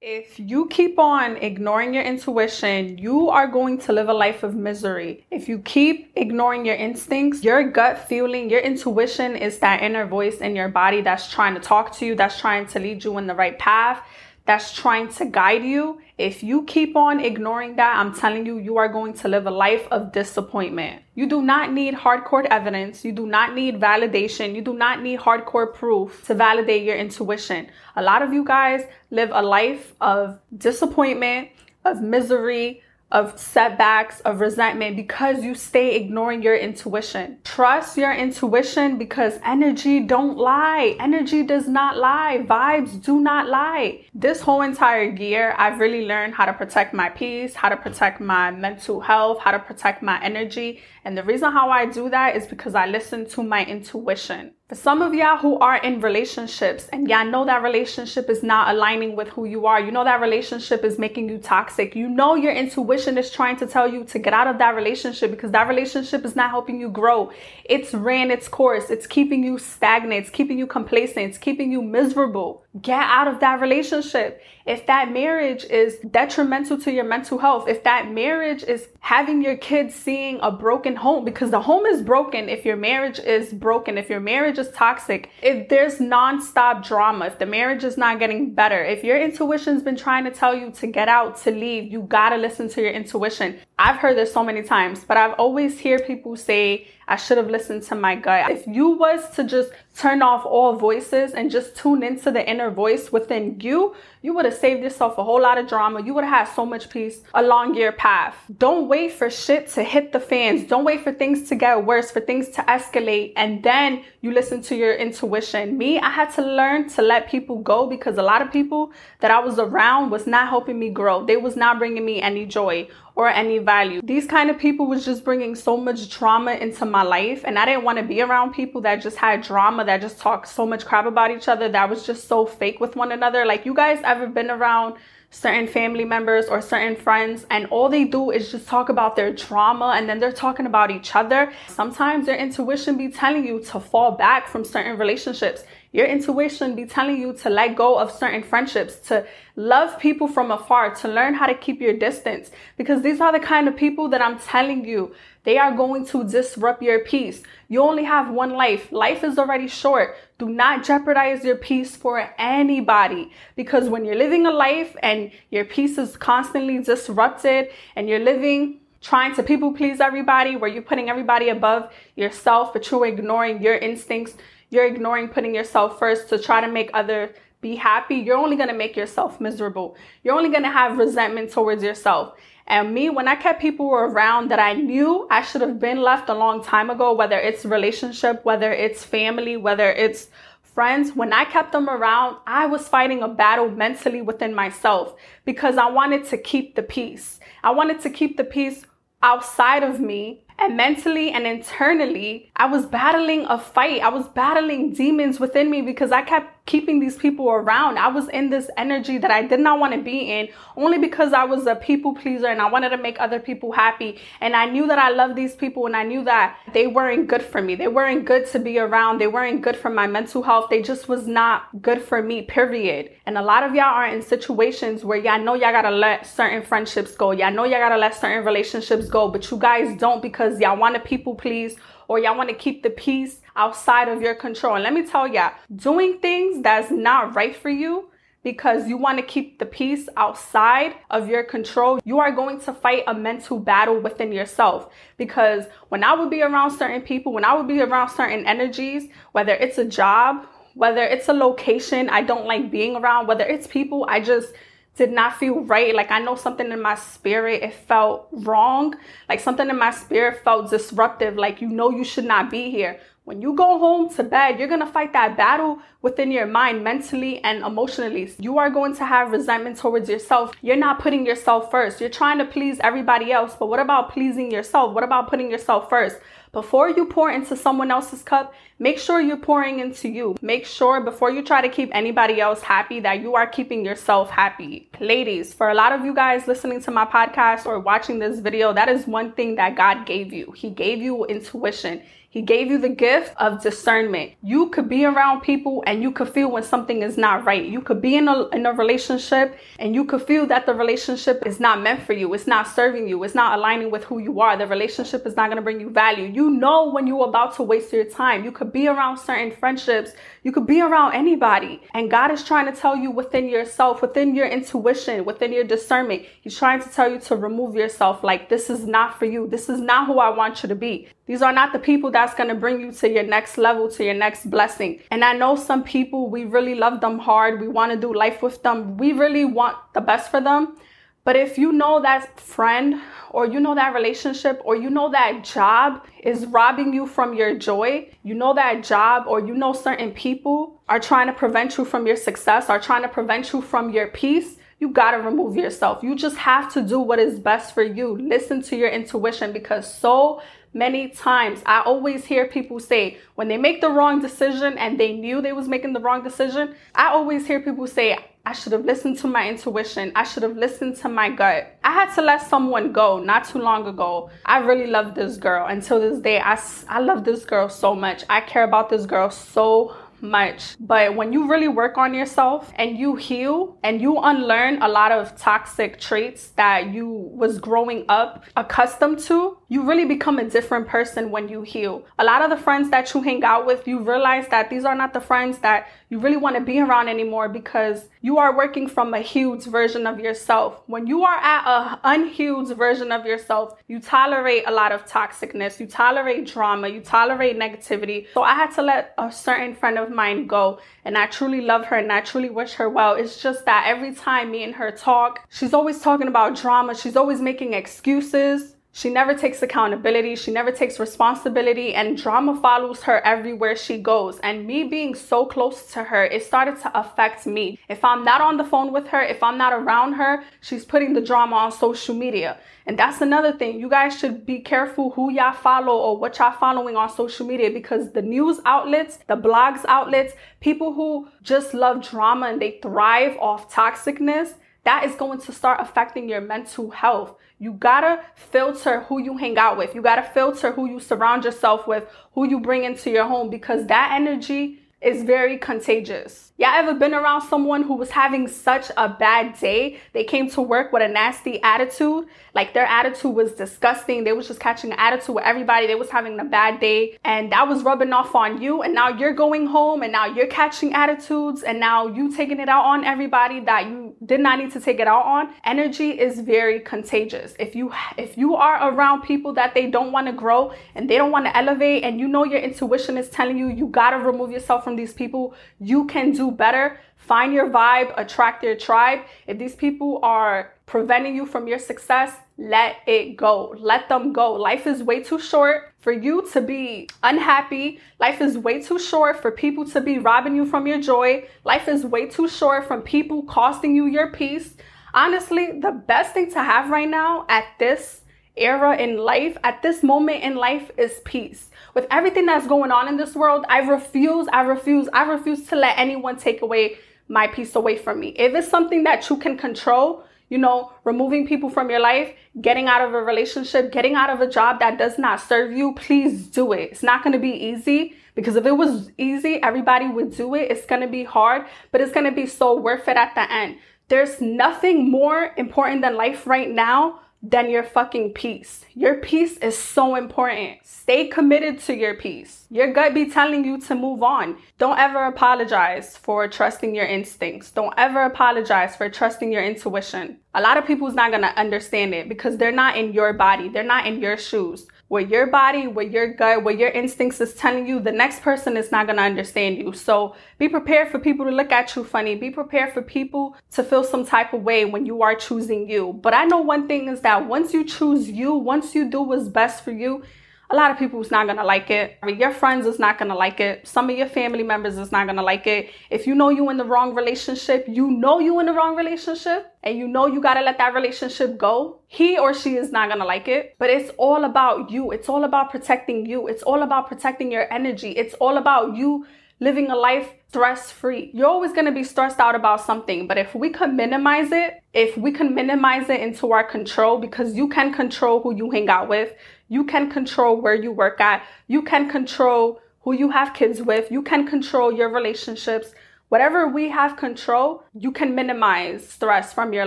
If you keep on ignoring your intuition, you are going to live a life of misery. If you keep ignoring your instincts, your gut feeling, your intuition is that inner voice in your body that's trying to talk to you, that's trying to lead you in the right path, that's trying to guide you. If you keep on ignoring that, I'm telling you, you are going to live a life of disappointment. You do not need hardcore evidence. You do not need validation. You do not need hardcore proof to validate your intuition. A lot of you guys live a life of disappointment, of misery, of setbacks, of resentment because you stay ignoring your intuition. Trust your intuition because energy don't lie. Energy does not lie. Vibes do not lie. This whole entire year, I've really learned how to protect my peace, how to protect my mental health, how to protect my energy. And the reason how I do that is because I listen to my intuition. For some of y'all who are in relationships and y'all know that relationship is not aligning with who you are, you know that relationship is making you toxic, you know your intuition is trying to tell you to get out of that relationship because that relationship is not helping you grow. It's ran its course, it's keeping you stagnant, it's keeping you complacent, it's keeping you miserable. Get out of that relationship. If that marriage is detrimental to your mental health, if that marriage is having your kids seeing a broken home, because the home is broken if your marriage is broken, if your marriage is toxic, if there's nonstop drama, if the marriage is not getting better, if your intuition's been trying to tell you to get out, to leave, you gotta listen to your intuition. I've heard this so many times, but I've always hear people say, I should have listened to my gut. If you was to just turn off all voices and just tune into the inner voice within you, you would have saved yourself a whole lot of drama. You would have had so much peace along your path. Don't wait for shit to hit the fans. Don't wait for things to get worse, for things to escalate, and then you listen to your intuition. Me, I had to learn to let people go because a lot of people that I was around was not helping me grow. They was not bringing me any joy or any value. These kind of people was just bringing so much drama into my life and I didn't want to be around people that just had drama that just talked so much crap about each other that was just so fake with one another. Like you guys ever been around certain family members or certain friends and all they do is just talk about their drama and then they're talking about each other. Sometimes their intuition be telling you to fall back from certain relationships. Your intuition be telling you to let go of certain friendships, to love people from afar, to learn how to keep your distance. Because these are the kind of people that I'm telling you, they are going to disrupt your peace. You only have one life. Life is already short. Do not jeopardize your peace for anybody. Because when you're living a life and your peace is constantly disrupted and you're living trying to people please everybody, where you're putting everybody above yourself, but you're ignoring your instincts, you're ignoring putting yourself first to try to make other be happy, you're only going to make yourself miserable. You're only going to have resentment towards yourself. And me, when I kept people around that I knew I should have been left a long time ago, whether it's relationship, whether it's family, whether it's friends, when I kept them around, I was fighting a battle mentally within myself because I wanted to keep the peace. I wanted to keep the peace outside of me and mentally and internally, I was battling a fight. I was battling demons within me because I kept keeping these people around. I was in this energy that I did not want to be in only because I was a people pleaser and I wanted to make other people happy. And I knew that I loved these people and I knew that they weren't good for me. They weren't good to be around. They weren't good for my mental health. They just was not good for me, period. And a lot of y'all are in situations where y'all know y'all gotta let certain friendships go. Y'all know y'all gotta let certain relationships go, but you guys don't because y'all want to people please or y'all want to keep the peace outside of your control. And let me tell y'all, doing things that's not right for you because you want to keep the peace outside of your control, you are going to fight a mental battle within yourself. Because when I would be around certain people, when I would be around certain energies, whether it's a job, whether it's a location I don't like being around, whether it's people I just did not feel right. Like I know something in my spirit, it felt wrong. Like something in my spirit felt disruptive. Like you know you should not be here. When you go home to bed, you're to fight that battle within your mind, mentally and emotionally. You are going to have resentment towards yourself. You're not putting yourself first. You're trying to please everybody else. But what about pleasing yourself? What about putting yourself first? Before you pour into someone else's cup, make sure you're pouring into you. Make sure before you try to keep anybody else happy that you are keeping yourself happy. Ladies, for a lot of you guys listening to my podcast or watching this video, that is one thing that God gave you. He gave you intuition. He gave you the gift of discernment. You could be around people and you could feel when something is not right. You could be in a, in a relationship and you could feel that the relationship is not meant for you. It's not serving you. It's not aligning with who you are. The relationship is not going to bring you value. You know when you're about to waste your time. You could be around certain friendships. You could be around anybody. And God is trying to tell you within yourself, within your intuition, within your discernment, He's trying to tell you to remove yourself. Like, this is not for you. This is not who I want you to be. These are not the people that's going to bring you to your next level, to your next blessing. And I know some people, we really love them hard. We want to do life with them. We really want the best for them. But if you know that friend or you know that relationship or you know that job is robbing you from your joy, you know that job or you know certain people are trying to prevent you from your success, are trying to prevent you from your peace, you got to remove yourself. You just have to do what is best for you. Listen to your intuition because so many times I always hear people say when they make the wrong decision and they knew they was making the wrong decision, I always hear people say I should have listened to my intuition. I should have listened to my gut. I had to let someone go not too long ago. I really love this girl. Until this day, I, I love this girl so much. I care about this girl so much. But when you really work on yourself and you heal and you unlearn a lot of toxic traits that you was growing up accustomed to, you really become a different person when you heal. A lot of the friends that you hang out with, you realize that these are not the friends that you really want to be around anymore because you are working from a huge version of yourself. When you are at a unhuge version of yourself, you tolerate a lot of toxicness, you tolerate drama, you tolerate negativity. So I had to let a certain friend of mine go and I truly love her and I truly wish her well. It's just that every time me and her talk, she's always talking about drama. She's always making excuses she never takes accountability, she never takes responsibility, and drama follows her everywhere she goes. And me being so close to her, it started to affect me. If I'm not on the phone with her, if I'm not around her, she's putting the drama on social media. And that's another thing. You guys should be careful who y'all follow or what y'all following on social media because the news outlets, the blogs outlets, people who just love drama and they thrive off toxicness, that is going to start affecting your mental health. You gotta filter who you hang out with. You gotta filter who you surround yourself with, who you bring into your home, because that energy is very contagious. Y'all ever been around someone who was having such a bad day? They came to work with a nasty attitude. Like their attitude was disgusting. They was just catching an attitude with everybody. They was having a bad day and that was rubbing off on you. And now you're going home and now you're catching attitudes and now you taking it out on everybody that you did not need to take it out on. Energy is very contagious. If you if you are around people that they don't want to grow and they don't want to elevate and you know your intuition is telling you you got to remove yourself from these people, you can do better. Find your vibe, attract your tribe. If these people are preventing you from your success, let it go. Let them go. Life is way too short for you to be unhappy. Life is way too short for people to be robbing you from your joy. Life is way too short from people costing you your peace. Honestly, the best thing to have right now at this era in life, at this moment in life, is peace. With everything that's going on in this world, I refuse, I refuse, I refuse to let anyone take away my peace away from me. If it's something that you can control, you know, removing people from your life, getting out of a relationship, getting out of a job that does not serve you, please do it. It's not going to be easy because if it was easy, everybody would do it. It's going to be hard, but it's going to be so worth it at the end. There's nothing more important than life right now than your fucking peace. Your peace is so important. Stay committed to your peace. Your gut be telling you to move on. Don't ever apologize for trusting your instincts. Don't ever apologize for trusting your intuition. A lot of people's not going to understand it because they're not in your body. They're not in your shoes what your body, what your gut, what your instincts is telling you, the next person is not going to understand you. So be prepared for people to look at you funny. Be prepared for people to feel some type of way when you are choosing you. But I know one thing is that once you choose you, once you do what's best for you, a lot of people is not gonna like it. I mean, your friends is not gonna like it. Some of your family members is not gonna like it. If you know you in the wrong relationship, you know you in the wrong relationship, and you know you gotta let that relationship go. He or she is not gonna like it. But it's all about you. It's all about protecting you. It's all about protecting your energy. It's all about you living a life stress free. You're always to be stressed out about something, but if we can minimize it, if we can minimize it into our control because you can control who you hang out with, you can control where you work at, you can control who you have kids with, you can control your relationships. Whatever we have control, you can minimize stress from your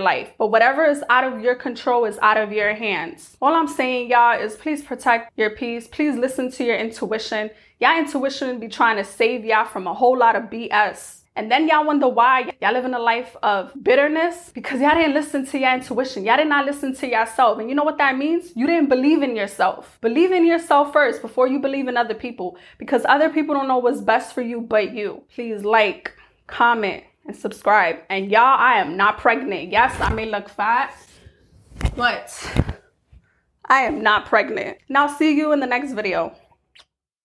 life. But whatever is out of your control is out of your hands. All I'm saying, y'all, is please protect your peace. Please listen to your intuition. Y'all intuition be trying to save y'all from a whole lot of BS. And then y'all wonder why y'all living a life of bitterness because y'all didn't listen to your intuition. Y'all did not listen to yourself. And you know what that means? You didn't believe in yourself. Believe in yourself first before you believe in other people because other people don't know what's best for you but you. Please like, comment, and subscribe. And y'all, I am not pregnant. Yes, I may look fat, but I am not pregnant. Now, see you in the next video.